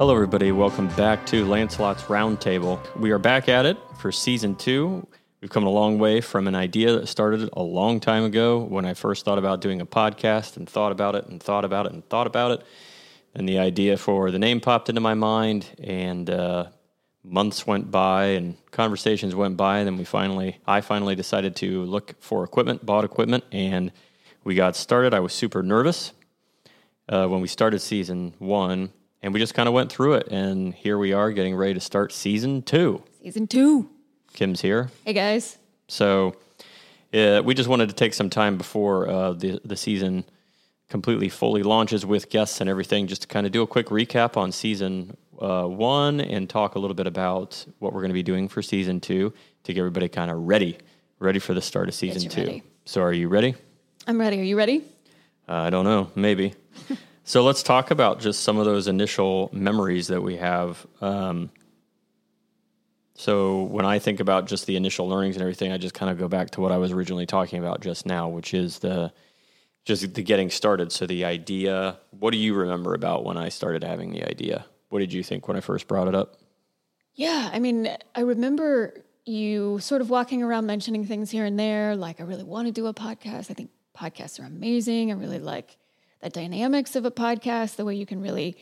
Hello, everybody. Welcome back to Lancelot's Roundtable. We are back at it for season two. We've come a long way from an idea that started a long time ago when I first thought about doing a podcast and thought about it and thought about it and thought about it. And the idea for the name popped into my mind, and uh, months went by and conversations went by. And then we finally, I finally decided to look for equipment, bought equipment, and we got started. I was super nervous uh, when we started season one, and we just kind of went through it. And here we are getting ready to start season two. Season two. Kim's here. Hey guys. So uh, we just wanted to take some time before uh, the the season completely fully launches with guests and everything, just to kind of do a quick recap on season uh, one and talk a little bit about what we're going to be doing for season two to get everybody kind of ready, ready for the start of season two. ready. So are you ready? I'm ready. Are you ready? Uh, I don't know, maybe. So let's talk about just some of those initial memories that we have. Um, so when I think about just the initial learnings and everything, I just kind of go back to what I was originally talking about just now, which is the just the getting started. So the idea. What do you remember about when I started having the idea? What did you think when I first brought it up? Yeah. I mean, I remember you sort of walking around mentioning things here and there. Like, I really want to do a podcast. I think podcasts are amazing. I really like the dynamics of a podcast, the way you can really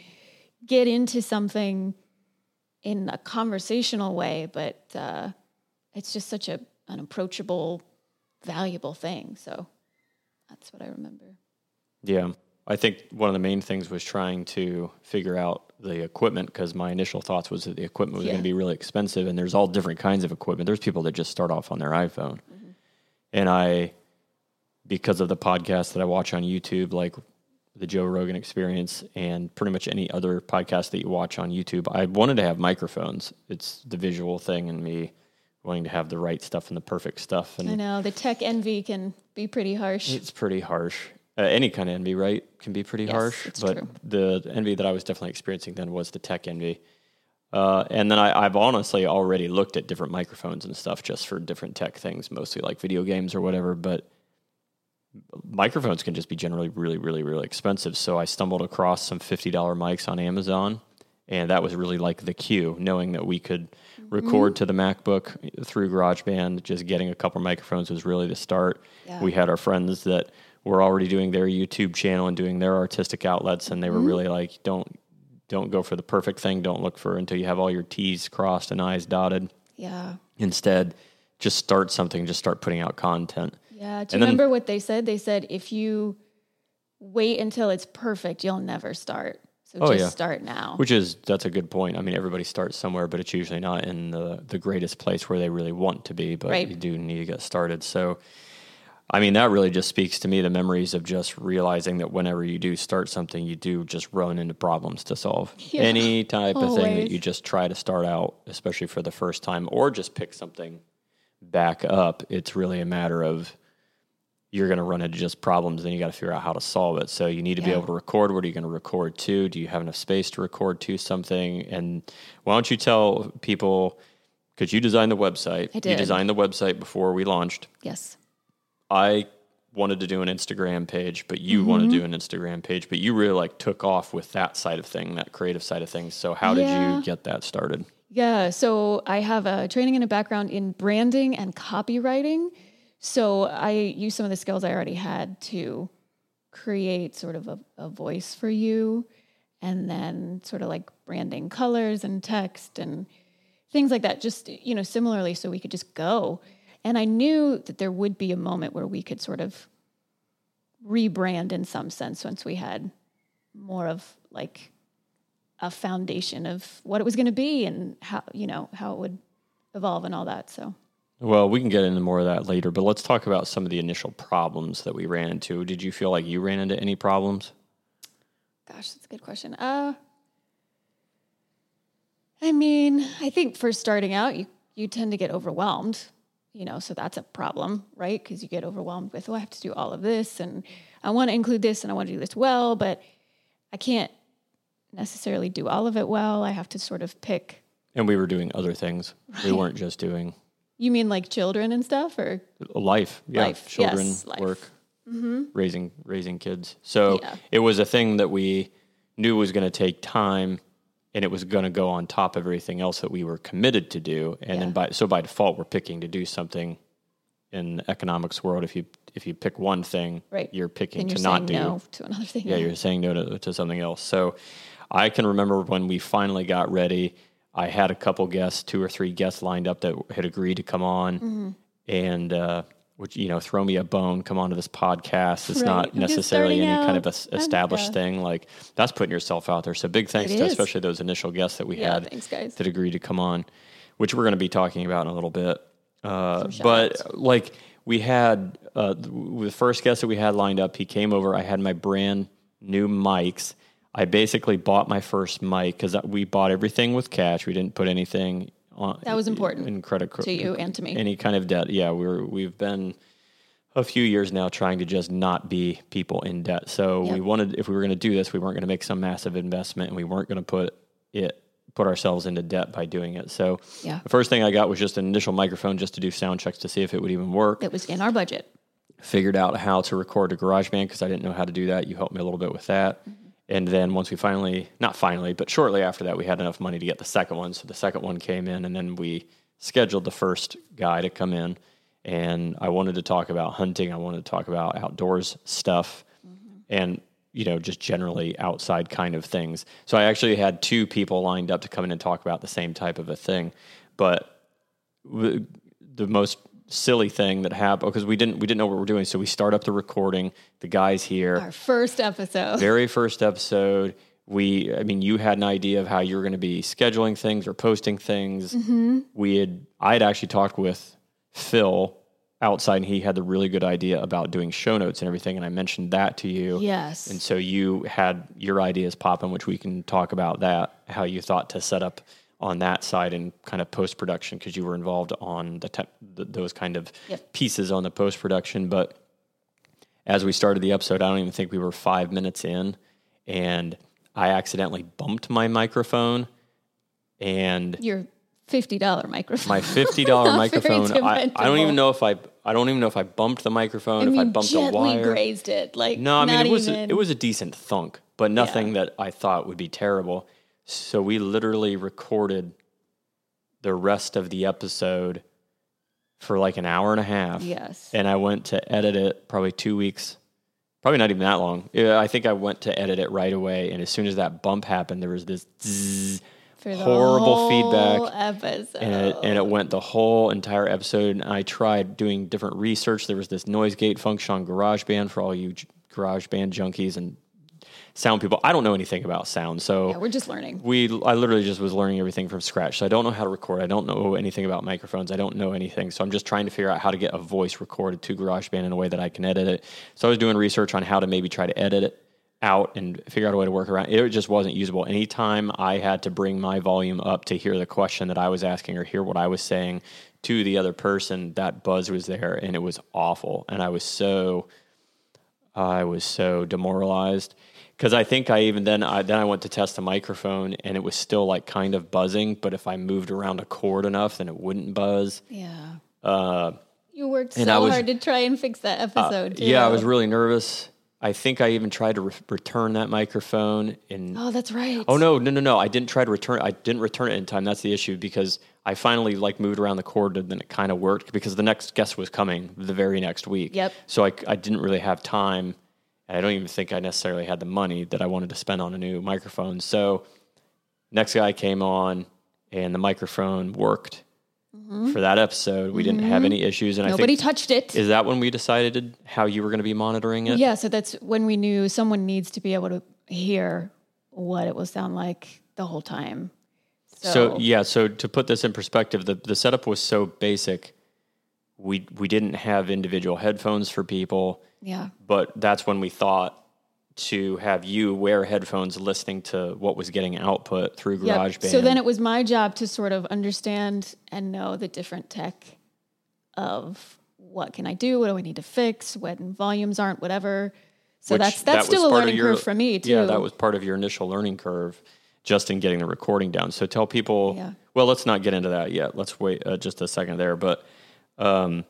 get into something in a conversational way, but uh, it's just such a an approachable, valuable thing. So that's what I remember. Yeah. I think one of the main things was trying to figure out the equipment because my initial thoughts was that the equipment was Yeah. going to be really expensive and there's all different kinds of equipment. There's people that just start off on their iPhone. And I, because of the podcast that I watch on YouTube, like the Joe Rogan experience and pretty much any other podcast that you watch on YouTube, I wanted to have microphones. It's the visual thing and me wanting to have the right stuff and the perfect stuff. And I know the tech envy can be pretty harsh. it's pretty harsh. Uh, any kind of envy, right, can be pretty Yes, harsh. but true. the envy that I was definitely experiencing then was the tech envy. Uh, and then I, I've honestly already looked at different microphones and stuff just for different tech things, mostly like video games or whatever. But microphones can just be generally really, really, really expensive. So I stumbled across some $50 mics on Amazon. And that was really like the cue, knowing that we could mm-hmm. record to the MacBook through GarageBand. Just getting a couple microphones was really the start. Yeah. We had our friends that were already doing their YouTube channel and doing their artistic outlets, and they were mm-hmm. really like, "Don't, don't go for the perfect thing. Don't look for until you have all your T's crossed and I's dotted. yeah. Instead, just start something. Just start putting out content." Yeah. Do you then- remember what they said? They said if you wait until it's perfect, you'll never start. So Oh, just yeah. start now. Which is that's a good point. I mean, everybody starts somewhere, but it's usually not in the the greatest place where they really want to be. But Right. you do need to get started. So, I mean, that really just speaks to me the memories of just realizing that whenever you do start something, you do just run into problems to solve. Yeah, Any type of thing that you just try to start out, especially for the first time, or just pick something back up. It's really a matter of you're going to run into just problems, then you got to figure out how to solve it. So you need to be able to record. What are you going to record to? Do you have enough space to record to something? And why don't you tell people? Because you designed the website. I did. You designed the website before we launched. yes. I wanted to do an Instagram page, but you want Mm-hmm. to do an Instagram page, but you really like took off with that side of thing, that creative side of things. So how did you get that started? Yeah. So I have a training and a background in branding and copywriting. So I use some of the skills I already had to create sort of a, a voice for you and then sort of like branding colors and text and things like that just you know similarly so we could just go. And i knew that there would be a moment where we could sort of rebrand in some sense once we had more of like a foundation of what it was going to be and how you know how it would evolve and all that so Well, we can get into more of that later, but let's talk about some of the initial problems that we ran into. Did you feel like you ran into any problems? Gosh, that's a good question. Uh, I mean, I think for starting out, you you tend to get overwhelmed, you know, so that's a problem, right? Because you get overwhelmed with, oh, I have to do all of this, and I want to include this, and I want to do this well, but I can't necessarily do all of it well. I have to sort of pick. And we were doing other things. We weren't just doing You mean like children and stuff, or life, yeah, Life, children, yes, life. work, mm-hmm. raising raising kids. So Yeah. it was a thing that we knew was going to take time, and it was going to go on top of everything else that we were committed to do. And then by so by default, we're picking to do something in the economics world. If you if you pick one thing, Right. you're picking you're to not do. no to another thing. Yeah, you're saying no to, to something else. So I can remember when we finally got ready, I had a couple guests, two or three guests lined up that had agreed to come on Mm-hmm. and, uh, which, you know, throw me a bone, come onto this podcast. It's Right. not I'm necessarily any kind of out. a established thing. Like that's putting yourself out there. So big thanks It to is. especially those initial guests that we Yeah, had thanks, guys. that agreed to come on, which we're going to be talking about in a little bit. Uh, but like we had uh, the first guest that we had lined up, he came over. I had my brand new mics. I basically bought my first mic because we bought everything with cash. We didn't put anything on. That was important in credit card to you and to me. Any kind of debt. Yeah, we're we've been a few years now trying to just not be people in debt. So we wanted if we were going to do this, we weren't going to make some massive investment, and we weren't going to put it put ourselves into debt by doing it. So Yeah. the first thing I got was just an initial microphone just to do sound checks to see if it would even work. It was in our budget. Figured out how to record to GarageBand because I didn't know how to do that. You helped me a little bit with that. Mm-hmm. And then once we finally, not finally, but shortly after that, we had enough money to get the second one. So the second one came in, and then we scheduled the first guy to come in. And I wanted to talk about hunting. I wanted to talk about outdoors stuff, mm-hmm. and you know, just generally outside kind of things. So I actually had two people lined up to come in and talk about the same type of a thing. But the most silly thing that happened because we didn't we didn't know what we were doing. So we start up the recording. The guys here Our first episode. very first episode we i mean you had an idea of how you were going to be scheduling things or posting things Mm-hmm. we had i had actually talked with phil outside and he had the really good idea about doing show notes and everything and i mentioned that to you Yes. and so you had your ideas popping which we can talk about that how you thought to set up on that side and kind of post production because you were involved on the, te- the those kind of Yep. pieces on the post production but as we started the episode, I don't even think we were five minutes in, and I accidentally bumped my microphone, and Your fifty dollar microphone. my fifty dollar microphone. I, I don't even know if I I don't even know if I bumped the microphone, I if mean, I bumped a gently wire. grazed it. Like No, I mean it was even, it was a decent thunk, but nothing that I thought would be terrible. So we literally recorded the rest of the episode for like an hour and a half. Yes. And I went to edit it probably two weeks, probably not even that long. I think I went to edit it right away, and as soon as that bump happened, there was this zzz, horrible whole feedback. Episode. and it, and it went the whole entire episode. And I tried doing different research. There was this noise gate function on GarageBand for all you GarageBand junkies and sound people. I don't know anything about sound, so yeah, we're just learning. we I literally just was learning everything from scratch. So I don't know how to record. I don't know anything about microphones. I don't know anything. So I'm just trying to figure out how to get a voice recorded to GarageBand in a way that I can edit it. So I was doing research on how to maybe try to edit it out and figure out a way to work around. It just wasn't usable. Anytime I had to bring my volume up to hear the question that I was asking or hear what I was saying to the other person, that buzz was there and it was awful. And I was so I was so demoralized because I think I even then I then I went to test the microphone and it was still like kind of buzzing, but if I moved around a cord enough, then it wouldn't buzz. Yeah. Uh, You worked so was- hard to try and fix that episode. too. yeah, I was really nervous. I think I even tried to re- return that microphone and Oh, that's right. Oh no, no, no, no! I didn't try to return. I didn't return it in time. That's the issue because I finally like moved around the cord and then it kind of worked because the next guest was coming the very next week. Yep. So I, I didn't really have time, and I don't even think I necessarily had the money that I wanted to spend on a new microphone. So next guy came on, and the microphone worked for that episode. We didn't have any issues, and Mm-hmm. Nobody I think touched it. is that when we decided how you were going to be monitoring it. yeah, so that's when we knew someone needs to be able to hear what it will sound like the whole time. So, So yeah, so to put this in perspective, the, the setup was so basic. We we didn't have individual headphones for people, yeah. but that's when we thought to have you wear headphones listening to what was getting output through Yep. GarageBand. So then it was my job to sort of understand and know the different tech of what can I do, what do I need to fix, when volumes aren't, whatever. So Which that's that's was still a learning your- curve for me too. Yeah, that was part of your initial learning curve, just in getting the recording down. So tell people. Yeah. Well, let's not get into that yet. Let's wait uh, just a second there. But um,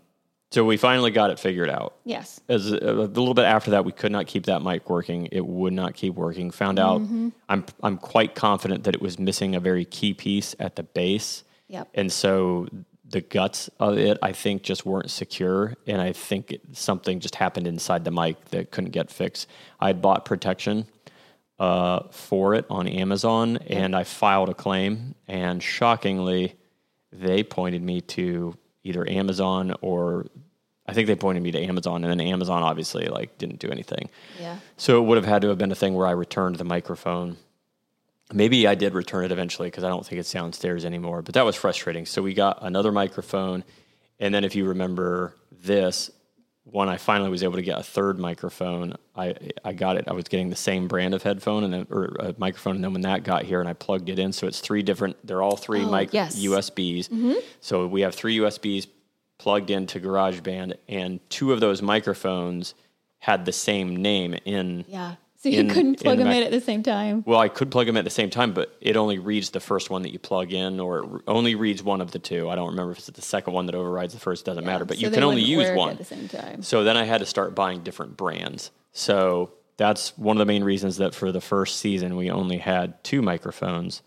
So we finally got it figured out. Yes. As a, a little bit after that, we could not keep that mic working. It would not keep working. Found out. Mm-hmm. I'm I'm quite confident that it was missing a very key piece at the base. Yep. And so the guts of it, I think, just weren't secure, and I think it, something just happened inside the mic that couldn't get fixed. I had bought protection uh, for it on Amazon, and I filed a claim, and shockingly, they pointed me to either Amazon or I think they pointed me to Amazon, and then Amazon obviously like didn't do anything. Yeah. So it would have had to have been a thing where I returned the microphone. Maybe I did return it eventually because I don't think it's downstairs anymore. But that was frustrating. So we got another microphone, and then if you remember this, when I finally was able to get a third microphone, I I got it. I was getting the same brand of headphone and then, or a microphone, and then when that got here and I plugged it in, so it's three different. They're all three Oh, mic yes. USBs. Mm-hmm. So we have three USBs plugged into GarageBand, and two of those microphones had the same name in. Yeah. So you In- couldn't plug in them in at the same time. Well, I could plug them at the same time, but it only reads the first one that you plug in, or it re- only reads one of the two. I don't remember if it's the second one that overrides the first. Doesn't matter, but So you can only use one. at the same time. So then I had to start buying different brands. So that's one of the main reasons that for the first season we only had two microphones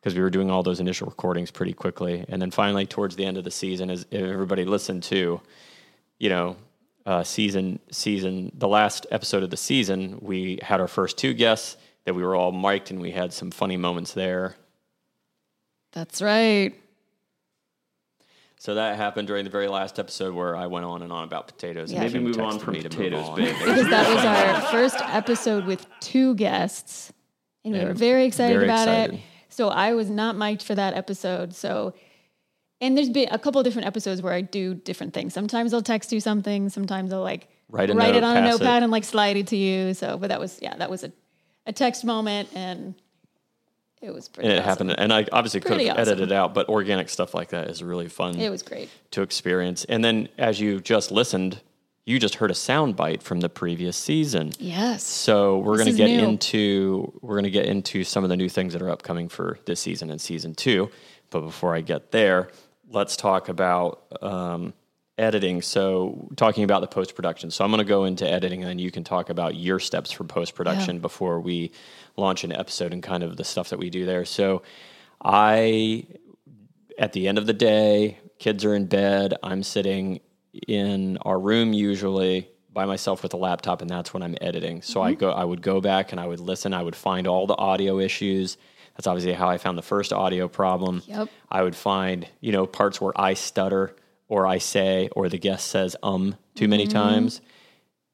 because we were doing all those initial recordings pretty quickly. And then finally, towards the end of the season, as everybody listened to, you know, uh, season season the last episode of the season, we had our first two guests that we were all mic'd and we had some funny moments there. That's right. So that happened during the very last episode where I went on and on about potatoes. Yeah. and Maybe move on from me to move potatoes, on. Because that was our first episode with two guests. And we And were very excited very about it. So I was not mic'd for that episode. So and there's been a couple of different episodes where I do different things. Sometimes I'll text you something, sometimes I'll like Write write note, it on a pass it. notepad and like slide it to you. So but that was yeah, that was a, a text moment and it was pretty And it awesome. happened, and I obviously could Pretty have awesome. edited it out, but organic stuff like that is really fun It was great. to experience. And then, as you just listened, you just heard a sound bite from the previous season. Yes. So we're going to get new. into we're going to get into some of the new things that are upcoming for this season and season two. But before I get there, let's talk about um, editing. So talking about the post production. So I'm going to go into editing, and then you can talk about your steps for post production Yeah. before we launch an episode and kind of the stuff that we do there. So I at the end of the day, kids are in bed. I'm sitting in our room usually by myself with a laptop, and that's when I'm editing. So I go, I would go back and I would listen. I would find all the audio issues. That's obviously how I found the first audio problem. Yep. I would find you know parts where I stutter or I say or the guest says um too many times.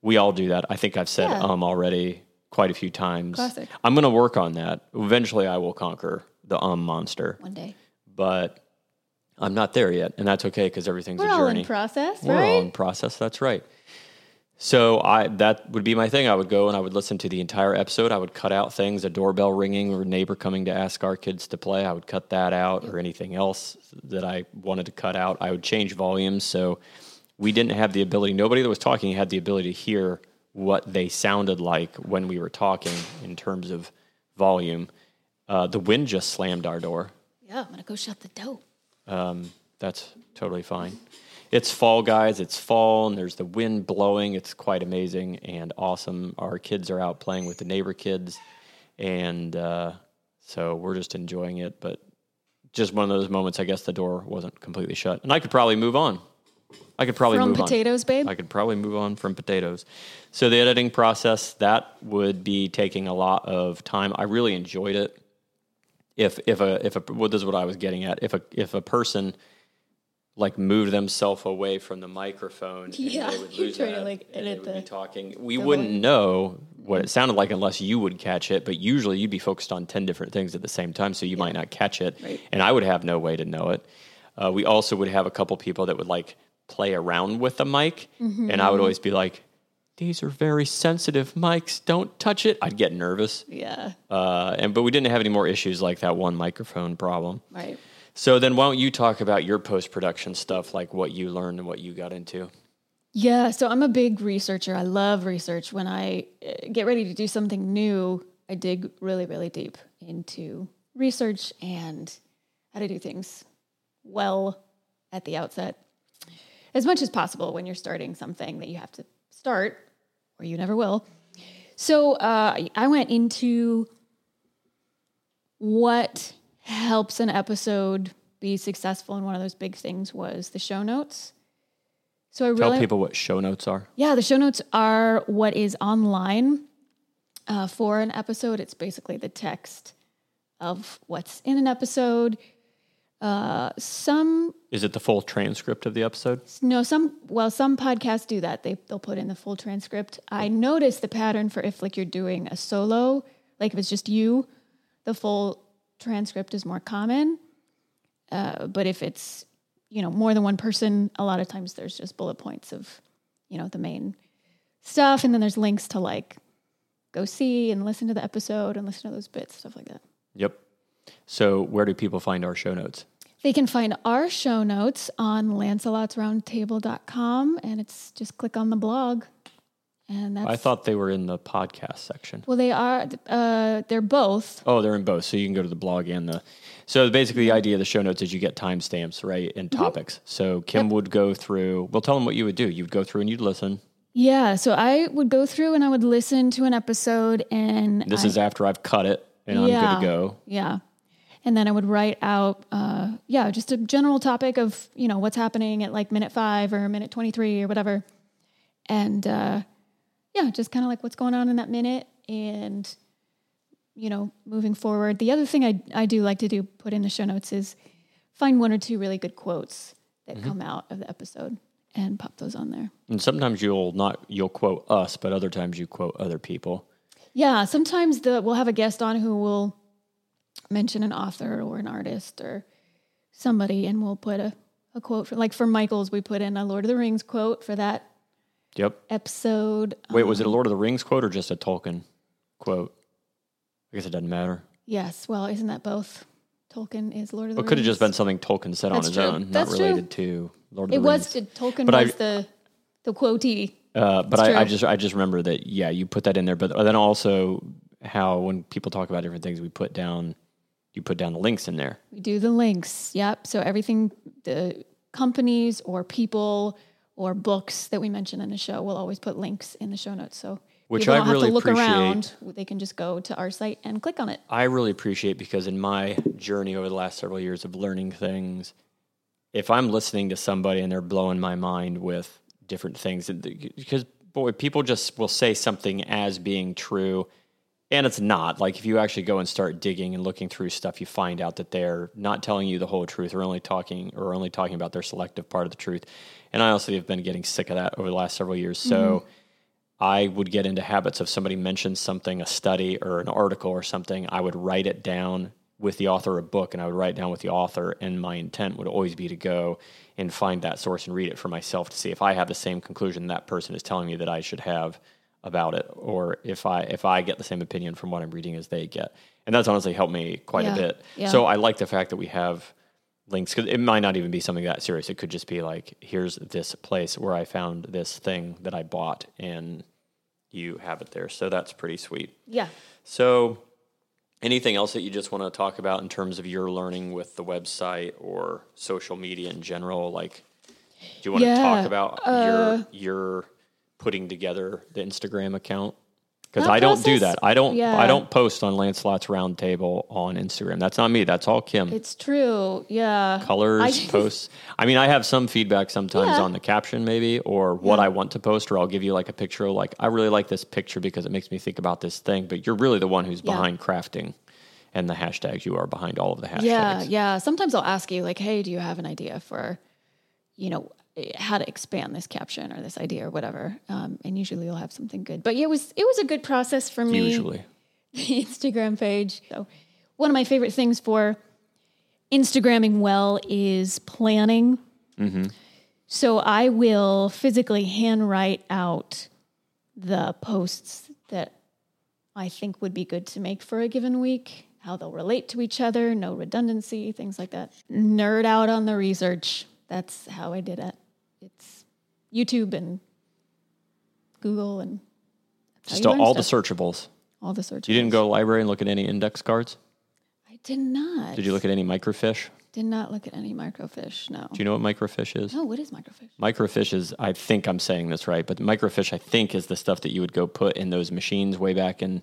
We all do that. I think I've said Mm-hmm. Yeah. um already quite a few times. Classic. I'm going to work on that. Eventually, I will conquer the um monster One day. but I'm not there yet, and that's okay because everything's We're a all journey. in process, We're right? all in process. That's right. So I that would be my thing. I would go and I would listen to the entire episode. I would cut out things, a doorbell ringing or a neighbor coming to ask our kids to play. I would cut that out or anything else that I wanted to cut out. I would change volumes so we didn't have the ability. Nobody that was talking had the ability to hear what they sounded like when we were talking in terms of volume. Uh, the wind just slammed our door. Yeah, I'm gonna go shut the door. That's totally fine. It's fall, guys. It's fall, and there's the wind blowing. It's quite amazing and awesome. Our kids are out playing with the neighbor kids, and uh, so we're just enjoying it. But just one of those moments, I guess the door wasn't completely shut, and I could probably move on. I could probably From move on. From potatoes, babe? I could probably move on from potatoes. So the editing process that would be taking a lot of time. I really enjoyed it. If if a if a well, this is what I was getting at. If a if a person like move themselves away from the microphone, and Yeah, they would you're lose trying to, like, edit would be talking. We the wouldn't know what it sounded like unless you would catch it. But usually, you'd be focused on ten different things at the same time, so you might not catch it. Right. And I would have no way to know it. Uh, we also would have a couple people that would like play around with the mic, Mm-hmm. and I would always be like, "These are very sensitive mics. Don't touch it." I'd get nervous, Yeah, uh, and but we didn't have any more issues like that one microphone problem. right. So then, why don't you talk about your post production stuff, like what you learned and what you got into? Yeah, so I'm a big researcher. I love research. When I uh, get ready to do something new, I dig really, really deep into research and how to do things well at the outset. as much as possible when you're starting something that you have to start, or you never will. So uh, I went into what helps an episode be successful, and one of those big things was the show notes. So I really Tell people what show notes are. yeah, the show notes are what is online uh, for an episode. It's basically the text of what's in an episode. Uh, some Is it the full transcript of the episode? no, some well, some podcasts do that. They they'll put in the full transcript. I noticed the pattern for if like you're doing a solo, like if it's just you, the full transcript is more common. Uh, but if it's you know more than one person, a lot of times there's just bullet points of you know the main stuff, and then there's links to like go see and listen to the episode and listen to those bits, stuff like that. Yep. So where do people find our show notes? They can find our show notes on lancelotsroundtable.com and it's just click on the blog. And that's I thought they were in the podcast section. well they are uh they're both. Oh, they're in both. So you can go to the blog and the. So basically, the idea of the show notes is you get timestamps, right, and Mm-hmm. topics. So Kim would go through. Well, tell them what you would do. You would go through and you'd listen. Yeah, so I would go through and I would listen to an episode and This I- is after I've cut it and I'm Yeah. good to go. Yeah. And then I would write out, uh, yeah, just a general topic of, you know, what's happening at like minute five or minute 23 or whatever. And uh, yeah, just kind of like what's going on in that minute and, you know, moving forward. The other thing I, I do like to do, put in the show notes, is find one or two really good quotes that Mm-hmm. come out of the episode and pop those on there. And sometimes you'll not you'll quote us, but other times you quote other people. Yeah, sometimes the we'll have a guest on who will mention an author or an artist or somebody, and we'll put a, a quote for like for Michael's, we put in a Lord of the Rings quote for that Yep. episode. Wait, was it a Lord of the Rings quote or just a Tolkien quote? I guess it doesn't matter. Yes, well, isn't that both? Tolkien is Lord of the It Rings. could have just been something Tolkien said on his true. own, That's not true. related to Lord of It the Rings. It was. Tolkien But I- was the the quotee. Uh, but I, I just I just remember that yeah, you put that in there. But then also how when people talk about different things, we put down you put down the links in there. We do the links. Yep. So everything the companies or people or books that we mention in the show, we'll always put links in the show notes. So Which people I don't really have to look appreciate. around. They can just go to our site and click on it. I really appreciate because in my journey over the last several years of learning things, if I'm listening to somebody and they're blowing my mind with different things, because boy, people just will say something as being true, and it's not. Like if you actually go and start digging and looking through stuff, you find out that they're not telling you the whole truth, or only talking, or only talking about their selective part of the truth. And I also have been getting sick of that over the last several years. So. Mm-hmm. I would get into habits of somebody mentions something, a study or an article or something, I would write it down with the author of a book and I would write down with the author and my intent would always be to go and find that source and read it for myself to see if I have the same conclusion that person is telling me that I should have about it or if I if I get the same opinion from what I'm reading as they get. And that's honestly helped me quite Yeah. a bit. Yeah. So I like the fact that we have links because it might not even be something that serious. It could just be like, here's this place where I found this thing that I bought, and you have it there. So that's pretty sweet. Yeah. So, anything else that you just want to talk about in terms of your learning with the website or social media in general? Like, do you want to Yeah, talk about uh, your your putting together the Instagram account? Because I don't do that. I don't. I don't post on Lancelot's Roundtable on Instagram. That's not me. That's all Kim It's true. Yeah. colors, I- posts. I mean, I have some feedback sometimes Yeah. on the caption, maybe, or what I want to post, or I'll give you like a picture. of, Like, I really like this picture because it makes me think about this thing. But you're really the one who's Yeah. behind crafting and the hashtags. You are behind all of the hashtags. Yeah, yeah. Sometimes I'll ask you, like, hey, do you have an idea for, you know, how to expand this caption or this idea or whatever? Um, and usually you'll have something good. But yeah, it was it was a good process for me. Usually, the Instagram page. So one of my favorite things for Instagramming well is planning. So I will physically handwrite out the posts that I think would be good to make for a given week, how they'll relate to each other, no redundancy, things like that. Nerd out on the research. That's how I did it. YouTube and Google and just all, all the searchables. all the searchables. You didn't go to the library and look at any index cards. I did not. Did you look at any microfish? Did not look at any microfish. No. Do you know what microfish is? No, what is microfish? Microfish is, I think I'm saying this right, but microfish, I think, is the stuff that you would go put in those machines way back in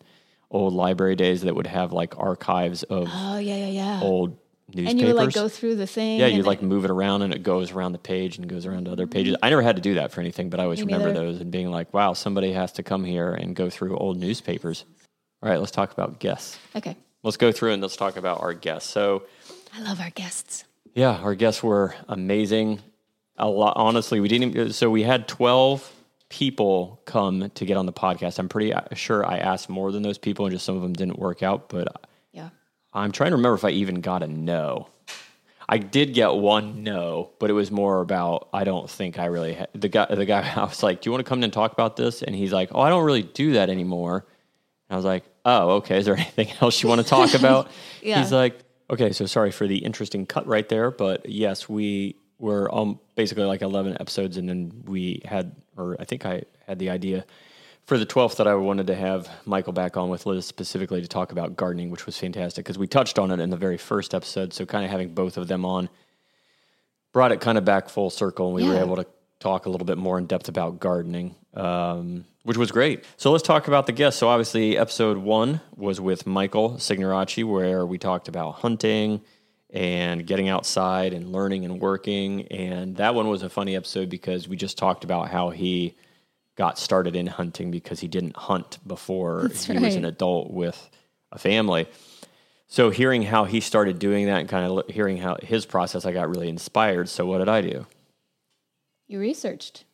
old library days that would have like archives of Oh yeah, yeah, yeah. old newspapers. and you would like go through the thing. yeah, you like move it around and it goes around the page and goes around to other pages. I never had to do that for anything, but I always Me remember those and being like, wow, somebody has to come here and go through old newspapers. All right, let's talk about guests. Okay. Let's go through and let's talk about our guests. So, I love our guests. yeah, our guests were amazing. A lot, honestly, we didn't. Even, so we had twelve people come to get on the podcast. I'm pretty uh, sure I asked more than those people, and just some of them didn't work out. But. I'm trying to remember if I even got a no. I did get one no, but it was more about I don't think I really ha- the guy the guy I was like, "Do you want to come in and talk about this?" And he's like, "Oh, I don't really do that anymore." And I was like, "Oh, okay. Is there anything else you want to talk about?" Yeah. He's like, "Okay, so sorry for the interesting cut right there, but yes, we were um basically like 11 episodes and then we had or I think I had the idea for the 12th that I wanted to have Michael back on with Liz specifically to talk about gardening, which was fantastic because we touched on it in the very first episode. So, kind of having both of them on brought it kind of back full circle, and we were able to talk a little bit more in depth about gardening, um, which was great. So, let's talk about the guests. So, obviously, episode one was with Michael Signoraci, where we talked about hunting and getting outside and learning and working. And that one was a funny episode because we just talked about how he got started in hunting because he didn't hunt before That's he was an adult with a family. So hearing how he started doing that and kind of hearing how his process, I got really inspired. So what did I do? You researched,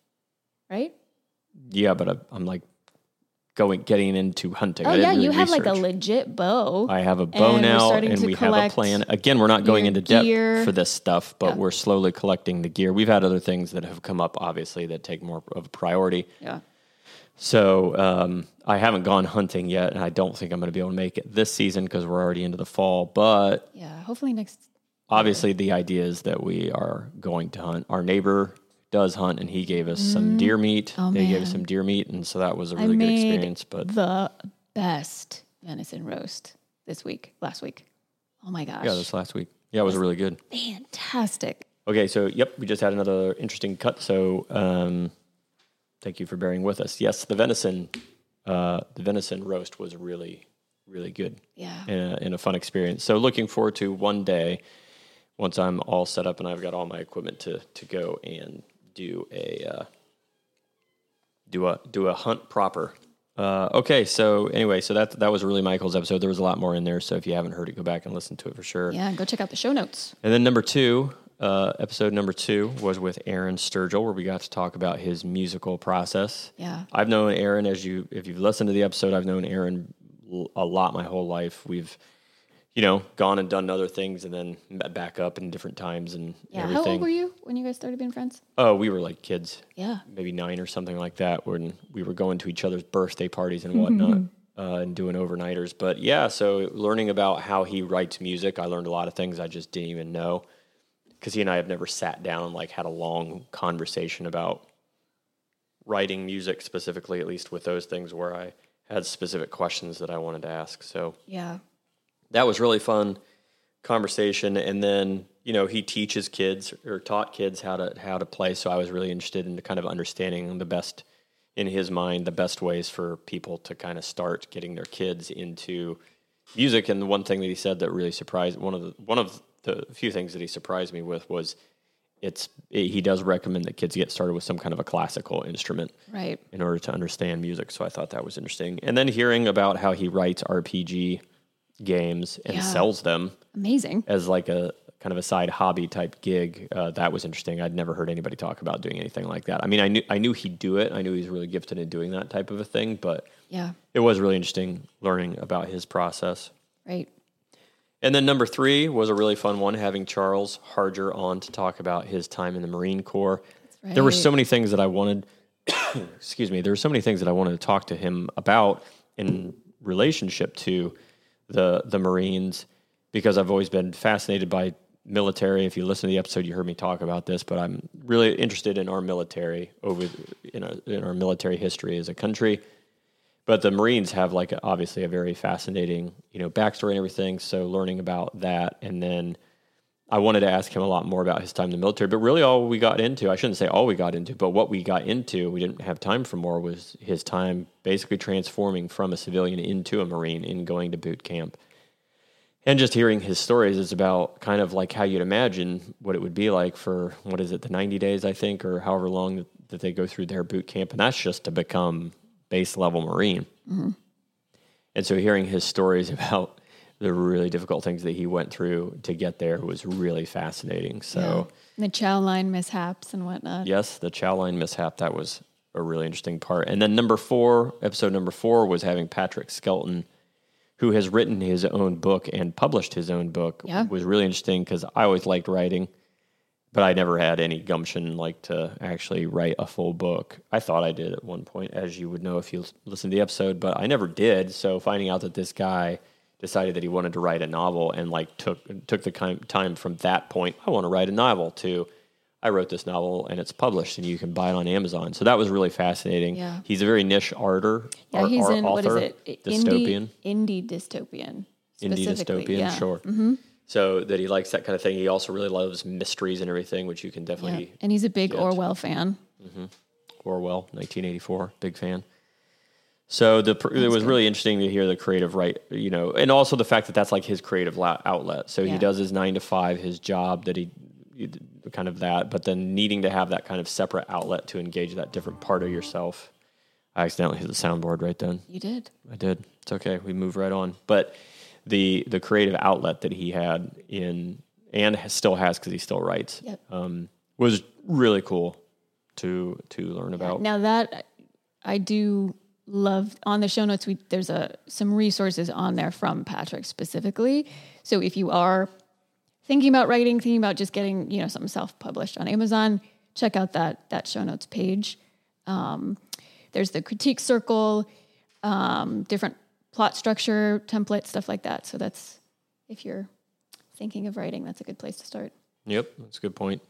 right? Yeah, but I'm like going getting into hunting. Oh I yeah, really you have like a legit bow. I have a bow and now, and we have a plan. Again, we're not going into depth gear. for this stuff, but Yeah. we're slowly collecting the gear. We've had other things that have come up, obviously, that take more of a priority. yeah. So um, I haven't gone hunting yet, and I don't think I'm going to be able to make it this season because we're already into the fall. But Yeah. Hopefully next. obviously, the idea is that we are going to hunt. Our neighbor does hunt, and he gave us some deer meat. Oh, they gave us some deer meat, and so that was a really good experience. But the best venison roast this week, last week. Oh my gosh. yeah, this last week, yeah, it was really good. Fantastic. Okay, so yep, we just had another interesting cut. So um, thank you for bearing with us. Yes, the venison, uh, the venison roast was really, really good. Yeah. and a, and a fun experience. So looking forward to one day once I'm all set up and I've got all my equipment to to go and do a uh, do a do a hunt proper. Uh, okay, so anyway, so that that was really Michael's episode. There was a lot more in there, so if you haven't heard it, go back and listen to it for sure. Yeah. Go check out the show notes. And then number two, uh, episode number two was with Aaron Sturgill, where we got to talk about his musical process. Yeah. I've known Aaron as you, if you've listened to the episode, I've known Aaron a lot my whole life. We've, you know, gone and done other things and then back up in different times and Yeah. everything. How old were you when you guys started being friends? Oh, we were like kids, Yeah. maybe nine or something like that, when we were going to each other's birthday parties and whatnot. Uh, and doing overnighters, but yeah. So learning about how he writes music, I learned a lot of things I just didn't even know because he and I have never sat down and like had a long conversation about writing music specifically, at least with those things where I had specific questions that I wanted to ask. So Yeah. That was really fun conversation. And then you know he teaches kids or taught kids how to how to play. So I was really interested in kind of understanding the best in his mind the best ways for people to kind of start getting their kids into music. And the one thing that he said that really surprised one of the one of the few things that he surprised me with was it's he does recommend that kids get started with some kind of a classical instrument Right. in order to understand music. So I thought that was interesting. And then hearing about how he writes RPG games and Yeah. sells them Amazing. as like a kind of a side hobby type gig. Uh, that was interesting. I'd never heard anybody talk about doing anything like that. I mean, I knew I knew he'd do it. I knew he's really gifted in doing that type of a thing. But Yeah. it was really interesting learning about his process. Right. And then number three was a really fun one, having Charles Harger on to talk about his time in the Marine Corps. There were so many things that I wanted. excuse me. There were so many things that I wanted to talk to him about in relationship to the the Marines because I've always been fascinated by military. If you listen to the episode, you heard me talk about this, but I'm really interested in our military over in, a, in our military history as a country but the Marines have like obviously a very fascinating you know backstory and everything. So learning about that, and then I wanted to ask him a lot more about his time in the military. But really, all we got into I shouldn't say all we got into, but what we got into, we didn't have time for more. Was his time basically transforming from a civilian into a Marine in going to boot camp. And just hearing his stories is about kind of like how you'd imagine what it would be like for what is it, the 90 days, I think, or however long that they go through their boot camp. And that's just to become base level Marine. Mm-hmm. And so hearing his stories about the really difficult things that he went through to get there was really fascinating. So yeah. the chow line mishaps and whatnot. Yes, the chow line mishap, that was a really interesting part. And then number four, episode number four was having Patrick Skelton who has written his own book and published his own book yeah. was really interesting because I always liked writing, but I never had any gumption like to actually write a full book. I thought I did at one point, as you would know if you listen to the episode, but I never did. So finding out that this guy decided that he wanted to write a novel and like took took the time from that point, I want to write a novel to I wrote this novel and it's published and you can buy it on Amazon. So that was really fascinating. Yeah. He's a very niche arter. Yeah, art, he's art in author, what is it? Dystopian. Indie, indie dystopian. Indie dystopian, yeah. sure. Mm-hmm. So that he likes that kind of thing. He also really loves mysteries and everything, which you can definitely. Yeah. And he's a big get. Orwell fan. Orwell, 1984, big fan. So the it was good. really interesting to hear the creative right, you know, and also the fact that that's like his creative la- outlet. So he does his nine to five, his job that he, kind of that, but then needing to have that kind of separate outlet to engage that different part of yourself. I accidentally hit the soundboard right then. You did. I did. It's okay. We move right on. But the the creative outlet that he had in and has- still has because he still writes Yep. um, was really cool to to learn about. Now that I do love on the show notes, we there's a some resources on there from Patrick specifically. So if you are thinking about writing, thinking about just getting you know something self published on Amazon, check out that that show notes page. Um, there's the critique circle, um, different plot structure templates, stuff like that. So that's if you're thinking of writing, that's a good place to start. Yep, that's a good point.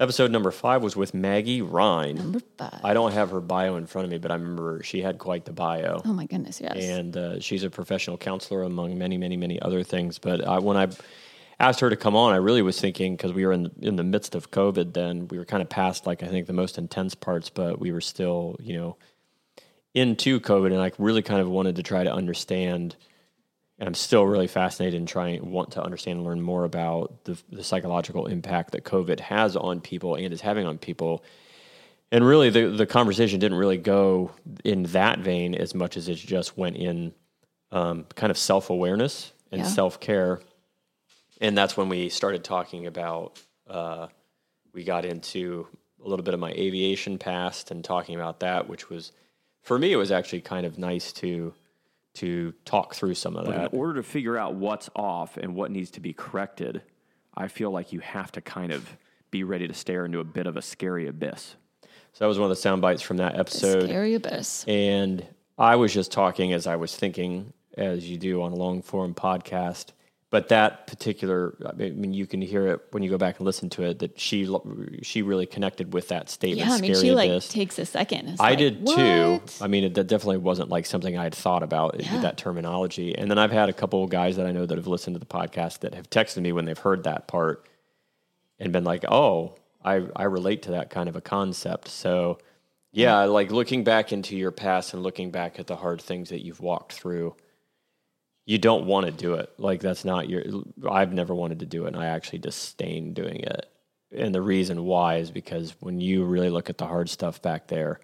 Episode number five was with Maggie Rhine. Number five. I don't have her bio in front of me, but I remember she had quite the bio. oh my goodness, yes. and uh, she's a professional counselor among many, many, many other things. But I, when I asked her to come on, I really was thinking because we were in the, in the midst of COVID. Then we were kind of past like I think the most intense parts, but we were still you know into COVID, and I really kind of wanted to try to understand. And I'm still really fascinated and trying want to understand and learn more about the, the psychological impact that COVID has on people and is having on people and really the the conversation didn't really go in that vein as much as it just went in um, kind of self awareness and Yeah. self care, and that's when we started talking about. Uh, we got into a little bit of my aviation past and talking about that, which was for me it was actually kind of nice to to talk through some of But that. in order to figure out what's off and what needs to be corrected, I feel like you have to kind of be ready to stare into a bit of a scary abyss. So that was one of the sound bites from that episode. Scary abyss. And I was just talking as I was thinking, as you do on a long form podcast. But that particular, I mean, you can hear it when you go back and listen to it. That she she really connected with that statement. Yeah, I mean, she like takes a second. I like, did too. I mean, it, that definitely wasn't like something I had thought about Yeah. that terminology. And then I've had a couple of guys that I know that have listened to the podcast that have texted me when they've heard that part and been like, "Oh, I I relate to that kind of a concept." So, yeah, like looking back into your past and looking back at the hard things that you've walked through, you don't want to do it. Like that's not your. I've never wanted to do it, and I actually disdain doing it. And the reason why is because when you really look at the hard stuff back there,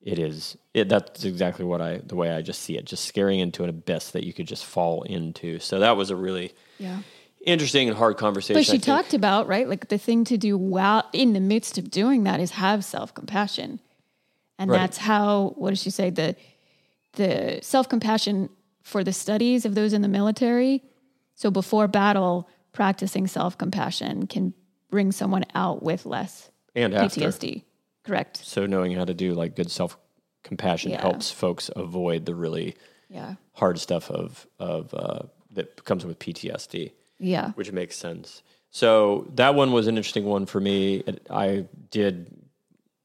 it is it. That's exactly what I the way I just see it, just scaring into an abyss that you could just fall into. So that was a really Yeah. interesting and hard conversation. But she talked about, right? Like the thing to do while in the midst of doing that is have self compassion. And Right. that's how, what does she say? The, the self compassion for the studies of those in the military. So before battle, practicing self compassion can bring someone out with less and after. PTSD. Correct. So knowing how to do like good self compassion Yeah. helps folks avoid the really Yeah. hard stuff of of uh, that comes with PTSD. Yeah. which makes sense. So that one was an interesting one for me. I did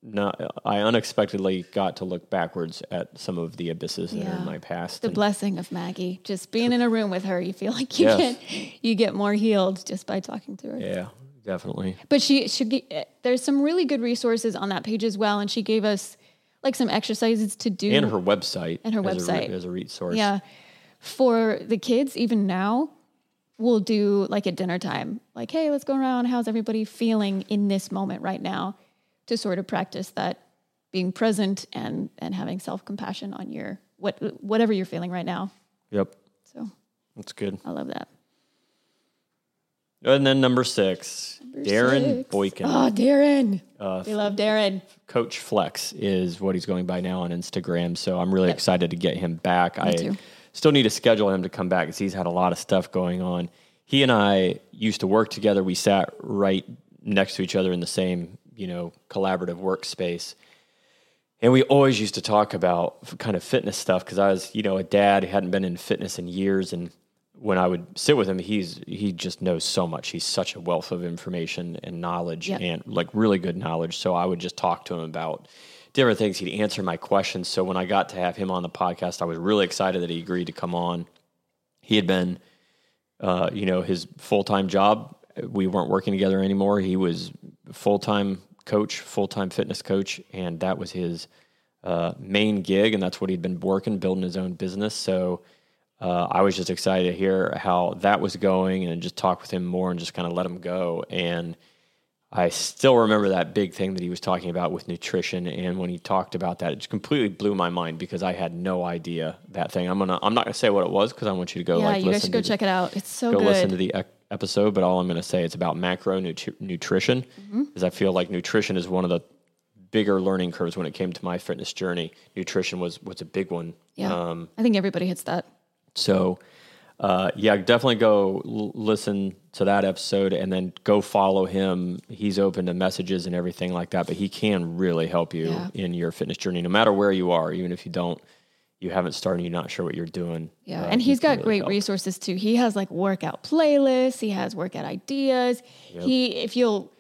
not, I unexpectedly got to look backwards at some of the abysses that are Yeah. in my past. The blessing of Maggie. Just being in a room with her, you feel like you Yes. get you get more healed just by talking to her. yeah, definitely. But she she g- there's some really good resources on that page as well, and she gave us like some exercises to do And her website. And her as a website. as a resource. Yeah. For the kids, even now, we'll do like at dinner time, like, hey, let's go around. How's everybody feeling in this moment right now? To sort of practice that being present and and having self compassion on your what whatever you're feeling right now. Yep. So That's good. I love that. And then number six, Darren Six. Boykin. Oh, Darren. Uh, we love Darren. Coach Flex is what he's going by now on Instagram. So I'm really excited to get him back. I too. still need to schedule him to come back because he's had a lot of stuff going on. He and I used to work together. We sat right next to each other in the same, you know, collaborative workspace. And we always used to talk about kind of fitness stuff because I was, you know, a dad who hadn't been in fitness in years. And when I would sit with him, he's he just knows so much. He's such a wealth of information and knowledge Yeah. and like really good knowledge. So I would just talk to him about different things. He'd answer my questions. So when I got to have him on the podcast, I was really excited that he agreed to come on. He had been, uh, you know, his full time job. We weren't working together anymore. He was full time coach, full time fitness coach, and that was his uh, main gig, and that's what he'd been working, building his own business. So uh, I was just excited to hear how that was going, and just talk with him more, and just kind of let him go. And I still remember that big thing that he was talking about with nutrition, and when he talked about that, it just completely blew my mind because I had no idea that thing. I'm gonna, I'm not gonna say what it was because I want you to go Yeah, like you listen guys should go the- check it out. It's so go good. listen to the episode, but all I'm going to say it's about macro nutri- nutrition, Mm-hmm. because I feel like nutrition is one of the bigger learning curves when it came to my fitness journey. Nutrition was was a big one. yeah. Um, I think everybody hits that. so, uh, yeah, definitely go l- listen to that episode and then go follow him. He's open to messages and everything like that, but he can really help you Yeah. in your fitness journey, no matter where you are, even if you don't. You haven't started, you're not sure what you're doing. Yeah, uh, and he's got really great help. resources too. He has like workout playlists. He has workout ideas. He, if you'll,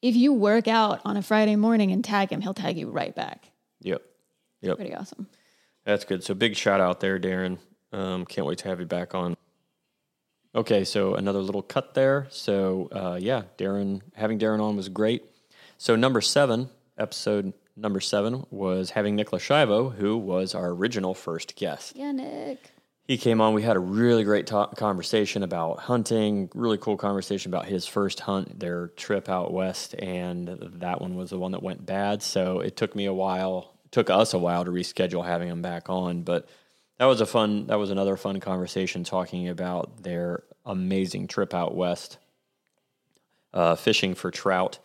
if you work out on a Friday morning and tag him, he'll tag you right back. Yep. Yep. Pretty awesome. That's good. So big shout out there, Darren. Um, can't wait to have you back on. Okay, so another little cut there. So uh, yeah, Darren having Darren on was great. So number seven, episode number seven was having Nick Lashivo, who was our original first guest. Yeah, Nick. He came on. We had a really great ta- conversation about hunting. Really cool conversation about his first hunt, their trip out west, and that one was the one that went bad. So it took me a while, took us a while to reschedule having him back on. But that was a fun. That was another fun conversation talking about their amazing trip out west, uh, fishing for trout.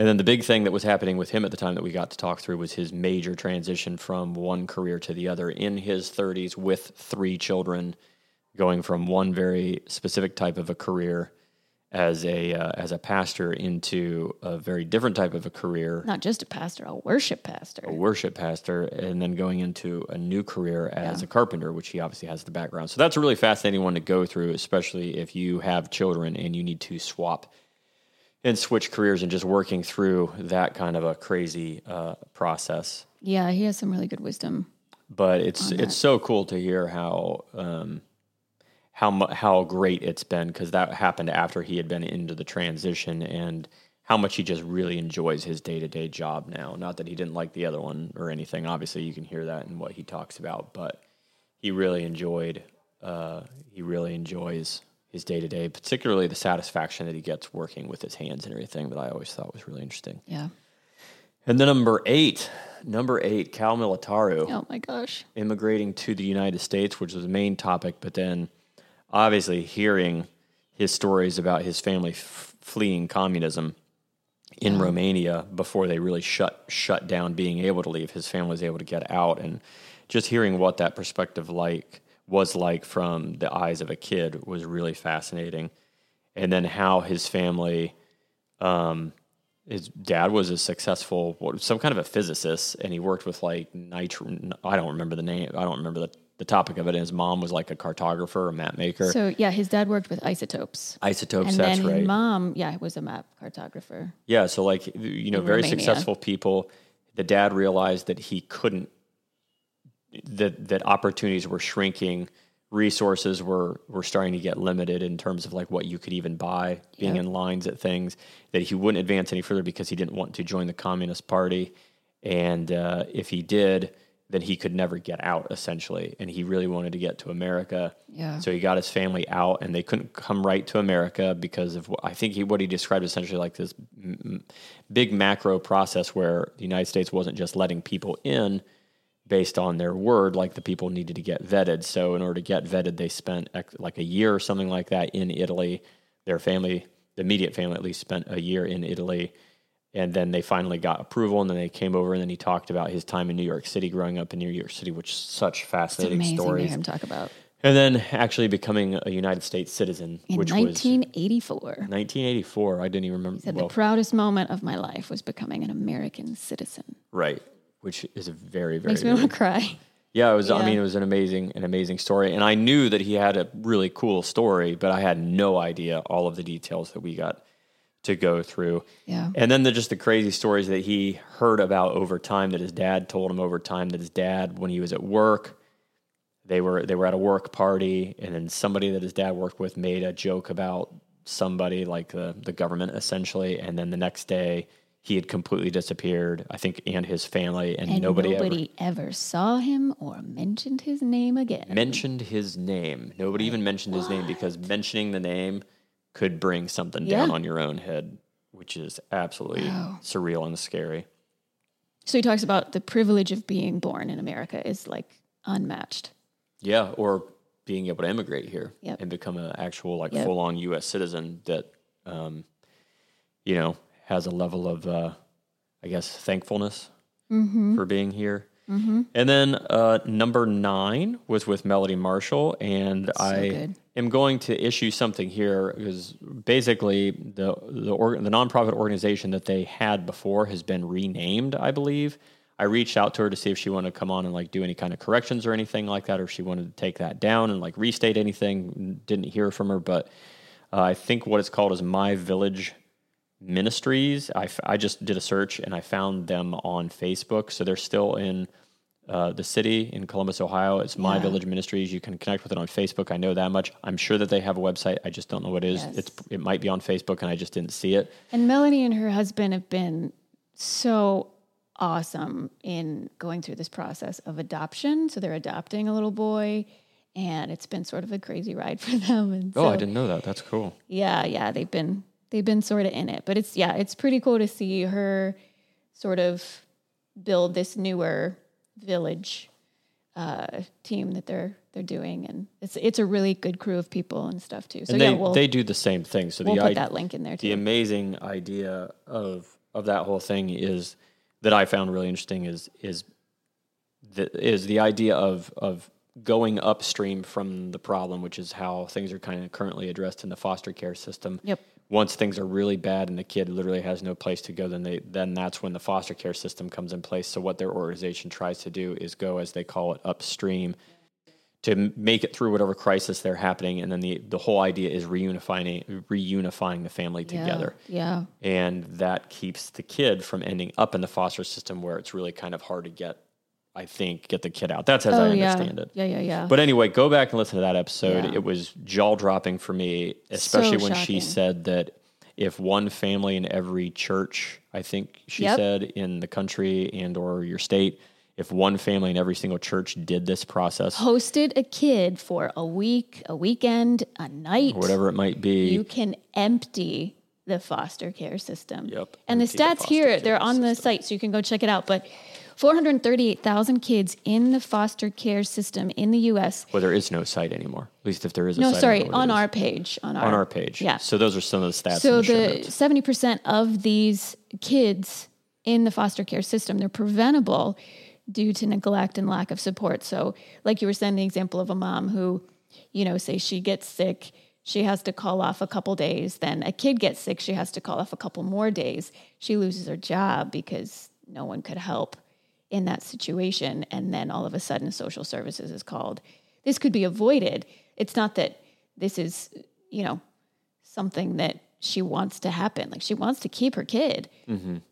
And then the big thing that was happening with him at the time that we got to talk through was his major transition from one career to the other in his 30s with three children, going from one very specific type of a career as a uh, as a pastor into a very different type of a career, Not just a pastor, a worship pastor. a worship pastor, and then going into a new career as a carpenter, which he obviously has the background. So that's a really fascinating one to go through, especially if you have children and you need to swap and switch careers and just working through that kind of a crazy uh, process. Yeah, he has some really good wisdom. But it's it's so cool to hear how um, how how great it's been because that happened after he had been into the transition and how much he just really enjoys his day to day job now. Not that he didn't like the other one or anything. Obviously, you can hear that in what he talks about, but he really enjoyed. Uh, he really enjoys his day to day, particularly the satisfaction that he gets working with his hands and everything. That I always thought was really interesting. Yeah. And then number eight, number eight, Cal Militaru Oh my gosh. immigrating to the United States, which was the main topic, but then obviously hearing his stories about his family f- fleeing communism in Romania before they really shut shut down being able to leave. His family was able to get out, and just hearing what that perspective like was like from the eyes of a kid was really fascinating. And then how his family um, his dad was a successful some kind of a physicist and he worked with like nitro i don't remember the name i don't remember the, the topic of it and his mom was like a cartographer a map maker So yeah, his dad worked with isotopes. isotopes and that's then right his mom, yeah, was a map cartographer. yeah so like you know In very Romania. successful people the dad realized that he couldn't that that opportunities were shrinking resources were were starting to get limited in terms of like what you could even buy being Yep. in lines at things that he wouldn't advance any further because he didn't want to join the communist party and uh, if he did then he could never get out essentially and he really wanted to get to america Yeah. so he got his family out and they couldn't come right to america because of what i think he what he described essentially like this m- m- big macro process where the united states wasn't just letting people in based on their word, like the people needed to get vetted. So in order to get vetted, they spent ex- like a year or something like that in Italy. Their family, the immediate family at least, spent a year in Italy. And then they finally got approval, and then they came over, and then he talked about his time in New York City, growing up in New York City, which is such It's fascinating to stories. hear him talk about. And then actually becoming a United States citizen, In which was 1984, 1984. I didn't even remember. said well, the proudest moment of my life was becoming an American citizen. right, which is a very, very Makes me want to cry. Yeah, it was. I mean, it was an amazing, an amazing story, and I knew that he had a really cool story, but I had no idea all of the details that we got to go through. Yeah. And then the just the crazy stories that he heard about over time that his dad told him over time that his dad, when he was at work, they were they were at a work party, and then somebody that his dad worked with made a joke about somebody like the the government essentially, and then the next day. He had completely disappeared, I think, and his family, and, And nobody, ever nobody ever saw him or mentioned his name again. mentioned his name. Nobody even mentioned his name because mentioning the name could bring something Yeah. down on your own head, which is absolutely Wow. surreal and scary. So he talks about the privilege of being born in America is like unmatched. Yeah, or being able to immigrate here Yep. and become an actual like Yep. full on U.S. citizen that, um, you know, has a level of, uh, I guess, thankfulness Mm-hmm. for being here. And then uh, number nine was with Melody Marshall, and I good. am going to issue something here because basically the the, org- the nonprofit organization that they had before has been renamed, I believe. I reached out to her to see if she wanted to come on and like do any kind of corrections or anything like that, or if she wanted to take that down and like restate anything. Didn't hear from her, but uh, I think what it's called is My Village Ministries. I, f- I just did a search and I found them on Facebook. So they're still in uh, the city in Columbus, Ohio. It's My Yeah. Village Ministries. You can connect with it on Facebook. I know that much. I'm sure that they have a website. I just don't know what it is. Yes. It's it might be on Facebook and I just didn't see it. And Melanie and her husband have been so awesome in going through this process of adoption. So they're adopting a little boy, and it's been sort of a crazy ride for them. And Oh, I didn't know that. That's cool. Yeah, yeah, they've been they've been sort of in it, but it's yeah, it's pretty cool to see her sort of build this newer village uh, team that they're they're doing, and it's it's a really good crew of people and stuff too. So and yeah, they we'll they do the same thing. So we'll the put idea, that link in there Too. the amazing idea of of that whole thing is that I found really interesting is is the, is the idea of of going upstream from the problem, which is how things are kind of currently addressed in the foster care system. Yep. Once things are really bad and the kid literally has no place to go, then they then that's when the foster care system comes in place. So what their organization tries to do is go, as they call it, upstream to make it through whatever crisis they're happening, and then the the whole idea is reunifying reunifying the family Yeah, together, Yeah. and that keeps the kid from ending up in the foster system where it's really kind of hard to get. I think get the kid out. That's as I Oh yeah. understand it. Yeah, yeah, yeah. But anyway, go back and listen to that episode. Yeah. It was jaw dropping for me, especially when she said that if one family in every church, I think she Yep. said in the country and or your state, if one family in every single church did this process, Hosted a kid for a week, a weekend, a night. Or whatever it might be, you can empty the foster care system. Yep, And the the stats foster here, they're on the site, so you can go check it out. But 438,000 kids in the foster care system in the U.S. well, there is no site anymore. At least if there is a No, site, I sorry, don't know what on it is. our page. On our, on our page. Yeah. So those are some of the stats. So the, the notes. seventy percent of these kids in the foster care system, they're preventable due to neglect and lack of support. So, like you were saying, the example of a mom who, you know, say she gets sick, she has to call off a couple days. Then a kid gets sick, she has to call off a couple more days. She loses her job because no one could help in that situation. And then all of a sudden, social services is called. This could be avoided. It's not that this is, you know, something that she wants to happen. Like she wants to keep her kid,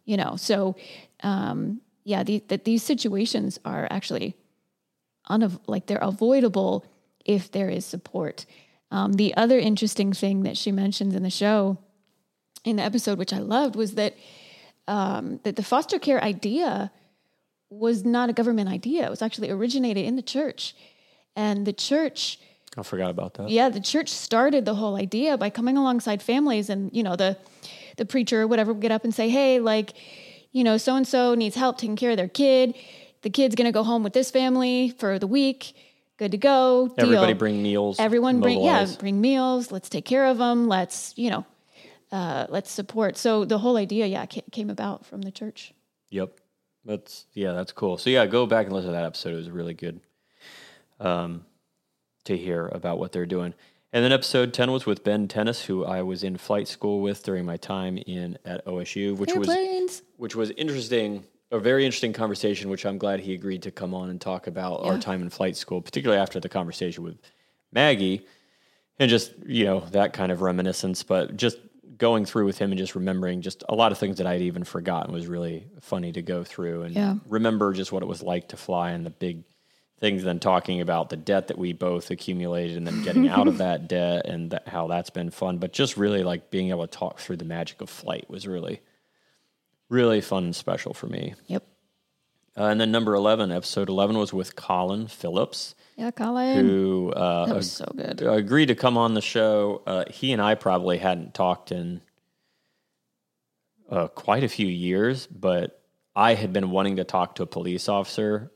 you know. So, um, yeah, the, that these situations are actually unav- like they're avoidable if there is support. Um, the other interesting thing that she mentions in the show, in the episode, which I loved, was that um, that the foster care idea was not a government idea. It was actually originated in the church, and the church I forgot about that. yeah the church started the whole idea by coming alongside families and you know the the preacher or whatever would get up and say hey like you know so and so needs help taking care of their kid the kid's going to go home with this family for the week good to go deal. Everybody bring meals. everyone bring yeah bring meals let's take care of them let's you know uh, let's support so the whole idea yeah came about from the church Yep. That's yeah, that's cool. So yeah, go back and listen to that episode. It was really good. Um, to hear about what they're doing. And then episode ten was with Ben Tennis, who I was in flight school with during my time in at OSU, which was which was interesting, a very interesting conversation, which I'm glad he agreed to come on and talk about our time in flight school, particularly after the conversation with Maggie and just, you know, that kind of reminiscence, but just going through with him and just remembering just a lot of things that I'd even forgotten was really funny to go through and Yeah. remember just what it was like to fly and the big things then talking about the debt that we both accumulated and then getting out of that debt and that, how that's been fun. But just really like being able to talk through the magic of flight was really really fun and special for me. Yep uh, and then number 11 episode 11 was with colin phillips yeah colin who uh, that was so good agreed to come on the show. Uh, he and I probably hadn't talked in uh, quite a few years, but I had been wanting to talk to a police officer.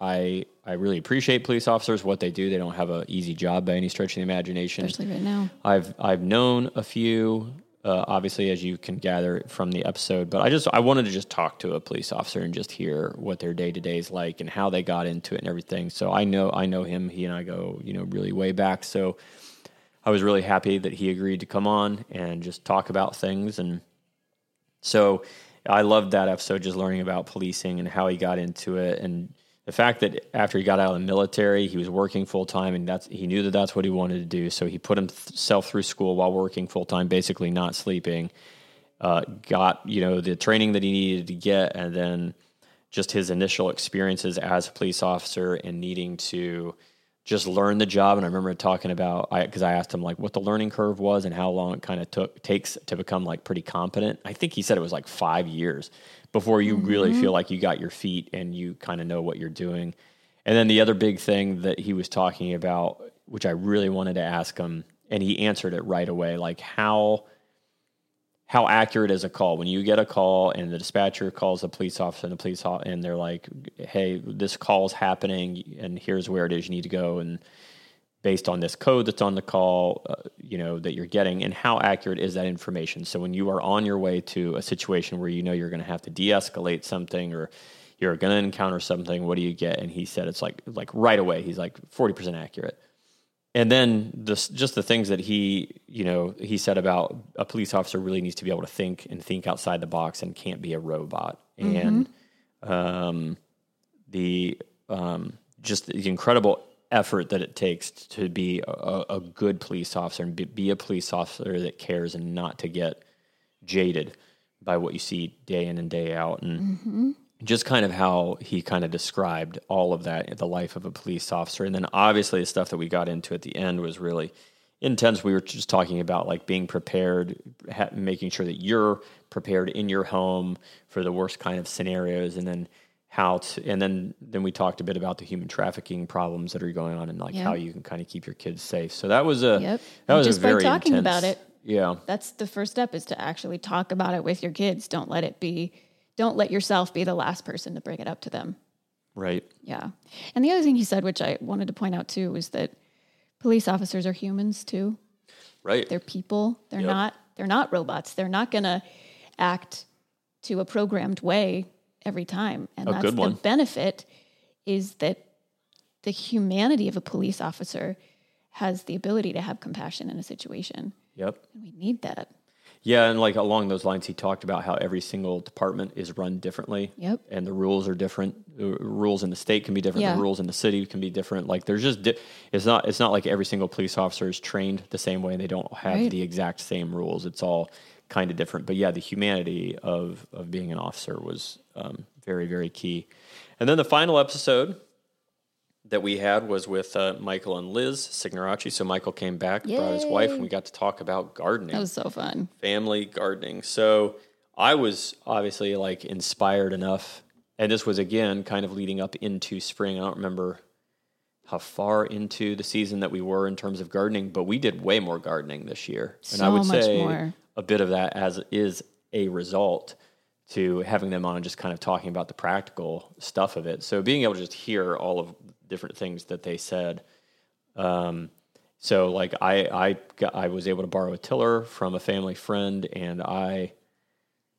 I I really appreciate police officers what they do. They don't have an easy job by any stretch of the imagination. especially right now I've I've known a few, uh, obviously, as you can gather from the episode. But I just I wanted to just talk to a police officer and just hear what their day to day is like and how they got into it and everything. So I know I know him. He and I go you know really way back. So I was really happy that he agreed to come on and just talk about things. And so I loved that episode, just learning about policing and how he got into it and the fact that after he got out of the military, he was working full time, and that's he knew that that's what he wanted to do. So he put himself through school while working full time, basically not sleeping. Uh, got you know the training that he needed to get, and then just his initial experiences as a police officer and needing to just learn the job. And I remember talking about I because I asked him like what the learning curve was and how long it kind of took takes to become like pretty competent. I think he said it was like five years before you really feel mm-hmm. like you got your feet and you kind of know what you're doing. And then the other big thing that he was talking about, which I really wanted to ask him, and he answered it right away, like how how accurate is a call when you get a call and the dispatcher calls the police officer and the police o- and they're like hey this call's happening and here's where it is you need to go and based on this code that's on the call uh, you know that you're getting and how accurate is that information? So when you are on your way to a situation where you know you're going to have to de-escalate something or you're going to encounter something what do you get? And he said it's like like right away he's like 40% accurate. And then this, just the things that he, you know, he said about a police officer really needs to be able to think and think outside the box and can't be a robot. And um, the um, just the incredible effort that it takes to be a, a good police officer and be, be a police officer that cares and not to get jaded by what you see day in and day out. And mm-hmm. just kind of how he kind of described all of that, the life of a police officer. And then obviously the stuff that we got into at the end was really intense. We were just talking about like being prepared, ha- making sure that you're prepared in your home for the worst kind of scenarios. And then how to, and then, then we talked a bit about the human trafficking problems that are going on and like Yeah. how you can kind of keep your kids safe. So that was a, Yep. that was Just a by very talking intense- about it. Yeah. that's the first step is to actually talk about it with your kids don't let it be don't let yourself be the last person to bring it up to them Right. yeah and the other thing he said which i wanted to point out too was that police officers are humans too Right. they're people they're Yep. not they're not robots they're not going to act to a programmed way every time and that's the one. benefit is that the humanity of a police officer has the ability to have compassion in a situation yep. and we need that Yeah, and like along those lines, he talked about how every single department is run differently. Yep. And the rules are different. The rules in the state can be different. Yeah. The rules in the city can be different. Like there's just di- it's not it's not like every single police officer is trained the same way. and They don't have Right. the exact same rules. It's all kind of different. But yeah, the humanity of of being an officer was um, very very key. And then the final episode that we had was with uh, Michael and Liz Signoraci. So Michael came back, brought his wife, and we got to talk about gardening That was so fun. family gardening. So I was obviously like inspired enough, and this was again kind of leading up into spring. I don't remember how far into the season that we were in terms of gardening, but we did way more gardening this year, and I would much say more. A bit of that as is a result to having them on and just kind of talking about the practical stuff of it. So being able to just hear all of different things that they said. Um, so like I I got, I was able to borrow a tiller from a family friend, and I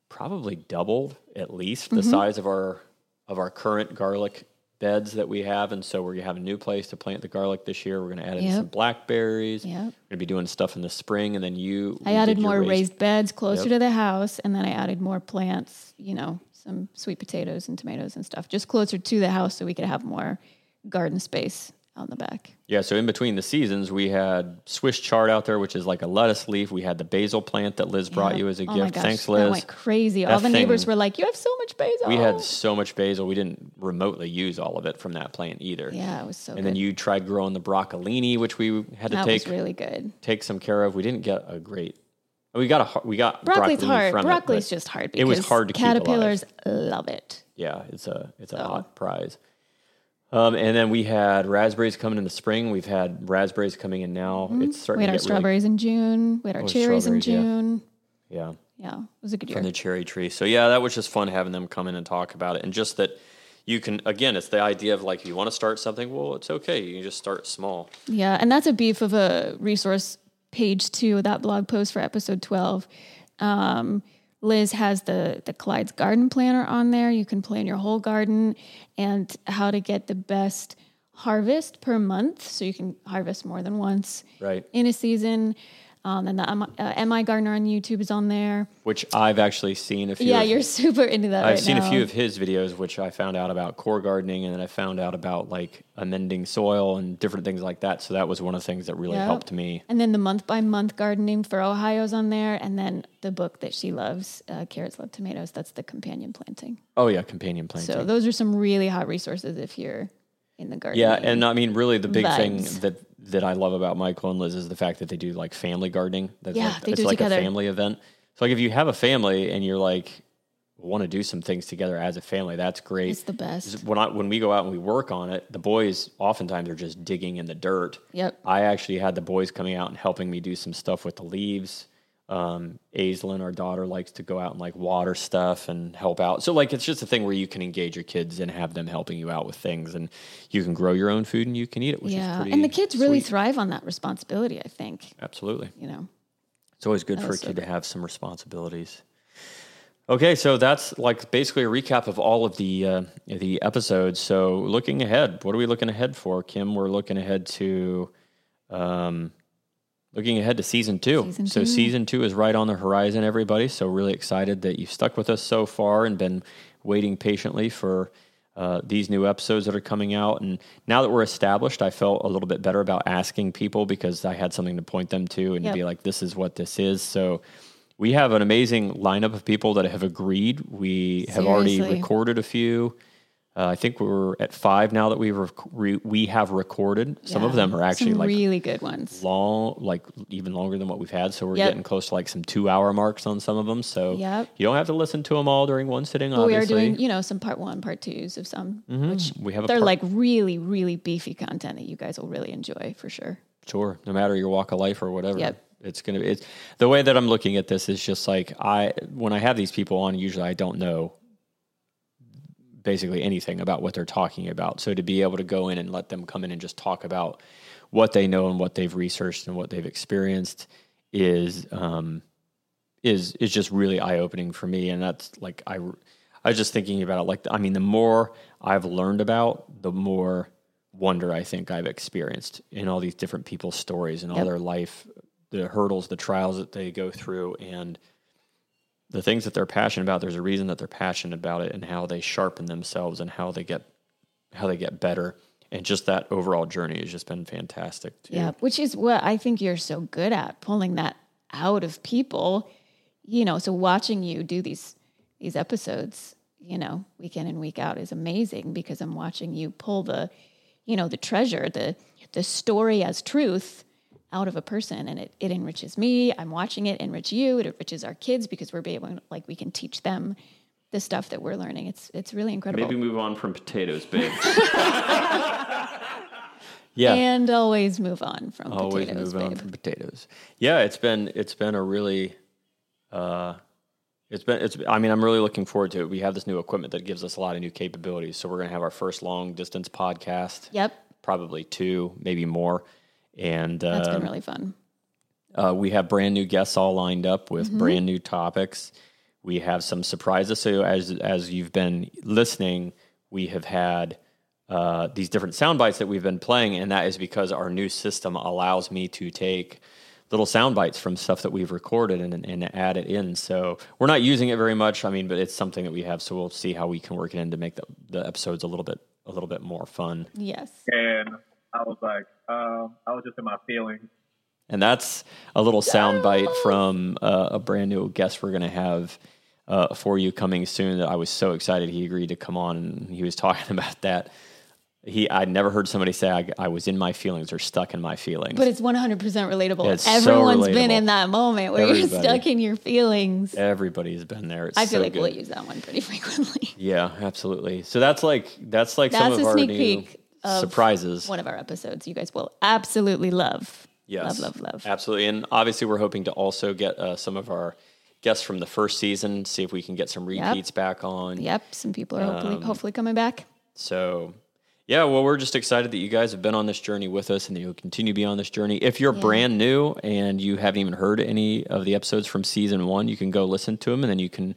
probably doubled at least Mm-hmm. the size of our of our current garlic beds that we have, and so we're gonna have a new place to plant the garlic this year. We're gonna add in Yep. some blackberries. Yep. We're gonna be doing stuff in the spring, and then you. I added more raised, beds closer Yep. to the house, and then I added more plants. You know, some sweet potatoes and tomatoes and stuff, just closer to the house, so we could have more garden space in the back. Yeah, so in between the seasons, we had Swiss chard out there, which is like a lettuce leaf. We had the basil plant that Liz brought Yeah. you as a Oh gift. Thanks, That Liz. went crazy. All That the neighbors were like, "You have so much basil." We had so much basil, we didn't remotely use all of it from that plant either. Yeah, it was so. And good. then you tried growing the broccolini, which we had to that take was really good. take some care of. We didn't get a great. We got a we got Broccoli's broccoli hard. from it, Broccoli's but just hard. it was hard to caterpillars love it. Yeah, it's a it's a So. hot prize. Um, and then we had raspberries coming in the spring. We've had raspberries coming in now. It's starting. We had our to get really strawberries in June. We had our Oh, cherries in strawberries, yeah. June. yeah. Yeah, it was a good year. from the cherry tree. So yeah, that was just fun having them come in and talk about it, and just that you can again, it's the idea of like if you want to start something, well, it's okay. You can just start small. Yeah, and that's a beef of a resource page too. That blog post for episode twelve. Um, Liz has the the Clyde's garden planner on there. You can plan your whole garden and how to get the best harvest per month, so you can harvest more than once Right. in a season. Um, and the um, uh, MIgardener on YouTube is on there. Which I've actually seen a few. Yeah, of- you're super into that. I've right seen now. a few of his videos, which I found out about core gardening, and then I found out about like amending soil and different things like that. So that was one of the things that really Yep. helped me. And then the month by month gardening for Ohio's on there, and then the book that she loves, uh, Carrots Love Tomatoes. That's the companion planting. Oh yeah, companion planting. So those are some really hot resources if you're in the garden. Yeah, and I mean, really, the big thing that that I love about Michael and Liz is the fact that they do like family gardening. That's Yeah, like, they it's do like together. a family event. So like, if you have a family and you're like want to do some things together as a family, that's great. it's the best. when I when we go out and we work on it, the boys oftentimes are just digging in the dirt. Yep. I actually had the boys coming out and helping me do some stuff with the leaves. Um, Aislinn, our daughter, likes to go out and like water stuff and help out. So like it's just a thing where you can engage your kids and have them helping you out with things, and you can grow your own food and you can eat it, which is Yeah, and the kids really sweet. thrive on that responsibility. I think absolutely. you know. It's always good for a was so kid to have some responsibilities. Okay, so that's like basically a recap of all of the uh, the episodes. So looking ahead, what are we looking ahead for, Kim? We're looking ahead to um, looking ahead to season two. Season so two. season two is right on the horizon, everybody. So really excited that you've stuck with us so far and been waiting patiently for uh, these new episodes that are coming out. And now that we're established, I felt a little bit better about asking people because I had something to point them to and Yep. be like, this is what this is. So we have an amazing lineup of people that have agreed. We have already recorded a few. Uh, I think we're at five now that we've rec- re- we have recorded. Some of them are actually some like really good ones. long, like even longer than what we've had. So we're Yep. getting close to like some two hour marks on some of them. So Yep. you don't have to listen to them all during one sitting. But we are doing, you know, some part one, part twos of some, which we have they're part- like really, really beefy content that you guys will really enjoy for sure. Sure, no matter your walk of life or whatever. Yep. It's gonna be it's the way that I'm looking at this is just like I when I have these people on, usually I don't know basically anything about what they're talking about. So to be able to go in and let them come in and just talk about what they know and what they've researched and what they've experienced is um is is just really eye opening for me. And that's like I I was just thinking about it like I mean the more I've learned about, the more wonder I think I've experienced in all these different people's stories and all Yep. their life, the hurdles, the trials that they go through, and the things that they're passionate about. There's a reason that they're passionate about it, and how they sharpen themselves, and how they get how they get better, and just that overall journey has just been fantastic. Too. Yeah, which is what I think you're so good at pulling that out of people. you know, so watching you do these these episodes, you know, week in and week out is amazing because I'm watching you pull the, you know, the treasure, the the story as truth out of a person and it, it enriches me. I'm watching it enrich you. It enriches our kids because we're able like we can teach them the stuff that we're learning. It's it's really incredible. Maybe move on from potatoes, babe. Yeah. And always move on from always potatoes, move on babe. from potatoes. Yeah, it's been it's been a really uh it's been it's I mean I'm really looking forward to it. We have this new equipment that gives us a lot of new capabilities. So we're going to have our first long distance podcast, Yep. probably two, maybe more. And That's uh, been really fun. uh, we have brand new guests all lined up with Mm-hmm. brand new topics. We have some surprises. So as as you've been listening, we have had uh, these different sound bites that we've been playing, and that is because our new system allows me to take little sound bites from stuff that we've recorded and, and add it in. So we're not using it very much. I mean, but it's something that we have. So we'll see how we can work it in to make the, the episodes a little bit a little bit more fun. Yes. and I was like, um, I was just in my feelings. And that's a little soundbite from uh, a brand new guest we're going to have uh, for you coming soon. That I was so excited he agreed to come on, and he was talking about that. He, I'd never heard somebody say I, I was in my feelings or stuck in my feelings. But it's 100% relatable. Yeah, it's so Everyone's been in that moment where you're stuck in your feelings. Everybody's been there. It's I feel so like good. we'll use that one pretty frequently. Yeah, absolutely. So that's like that's like some of a our sneak new peek of surprises. One of our episodes you guys will absolutely love. Yes, Love, love, love. Absolutely, and obviously we're hoping to also get uh, some of our guests from the first season. See if we can get some repeats back on. Yep. Some people are Um, hopefully hopefully coming back. So, yeah, well, we're just excited that you guys have been on this journey with us and that you'll continue to be on this journey. If you're brand new and you haven't even heard any of the episodes from season one, you can go listen to them and then you can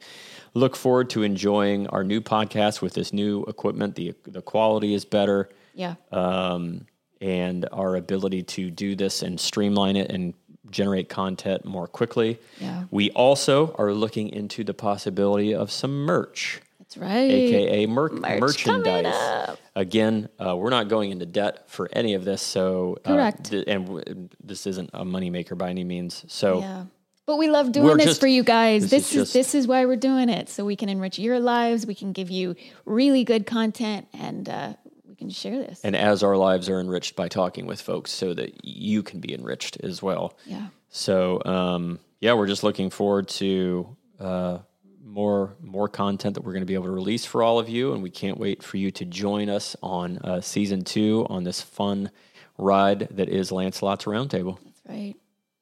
look forward to enjoying our new podcast with this new equipment. The, the quality is better Yeah. um, and our ability to do this and streamline it and generate content more quickly. Yeah. We also are looking into the possibility of some merch That's right. aka mer- Merch merchandise. Again, uh, we're not going into debt for any of this, so uh, Correct. th- and w- this isn't a moneymaker by any means. So Yeah. But we love doing this just- for you guys. this This, is is, just- this is why we're doing it. So we can enrich your lives. We can give you really good content and uh, can share this. and as our lives are enriched by talking with folks, so that you can be enriched as well. yeah. So um, yeah, we're just looking forward to uh, more more content that we're going to be able to release for all of you, and we can't wait for you to join us on uh, season two on this fun ride that is Lancelot's Roundtable. That's right.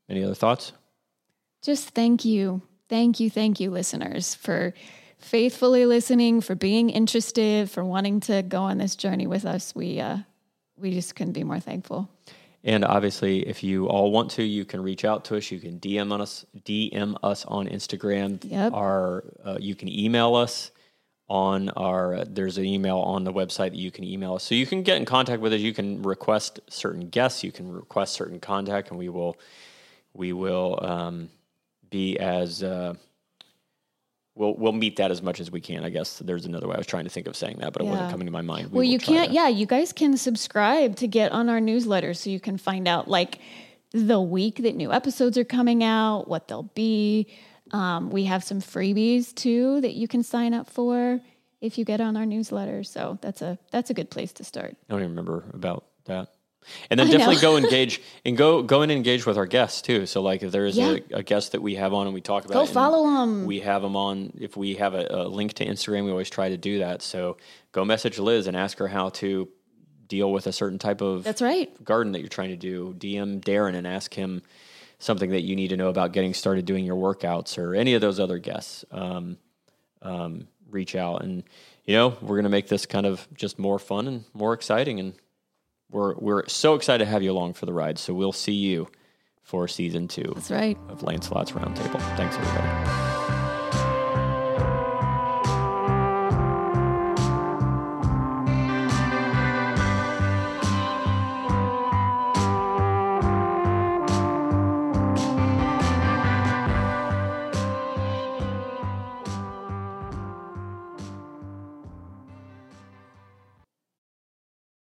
Any other thoughts? Just thank you. Thank you. Thank you, listeners, for faithfully listening, for being interested, for wanting to go on this journey with us. We, uh, we just couldn't be more thankful. And obviously, if you all want to, you can reach out to us. You can DM us, DM us on Instagram. Yep. Our, uh, you can email us on our. Uh, there's an email on the website that you can email us. So you can get in contact with us. You can request certain guests. You can request certain contact, and we will, we will um, be as. Uh, We'll, we'll meet that as much as we can. I guess there's another way. I was trying to think of saying that, but it wasn't coming to my mind. We well, you can't, yeah, you guys can subscribe to get on our newsletter so you can find out like the week that new episodes are coming out, what they'll be. Um, we have some freebies too that you can sign up for if you get on our newsletter. So that's a that's a good place to start. I don't even remember about that. And then I definitely go engage and go go and engage with our guests too. So like if there is Yeah. a, a guest that we have on and we talk about, Go follow them. We have them on. If we have a, a link to Instagram, we always try to do that. So go message Liz and ask her how to deal with a certain type of That's right. garden that you're trying to do. DM Darren and ask him something that you need to know about getting started doing your workouts or any of those other guests. Um, um, reach out and you know we're going to make this kind of just more fun and more exciting and we're we're so excited to have you along for the ride so we'll see you for season two That's right. of lancelot's roundtable thanks everybody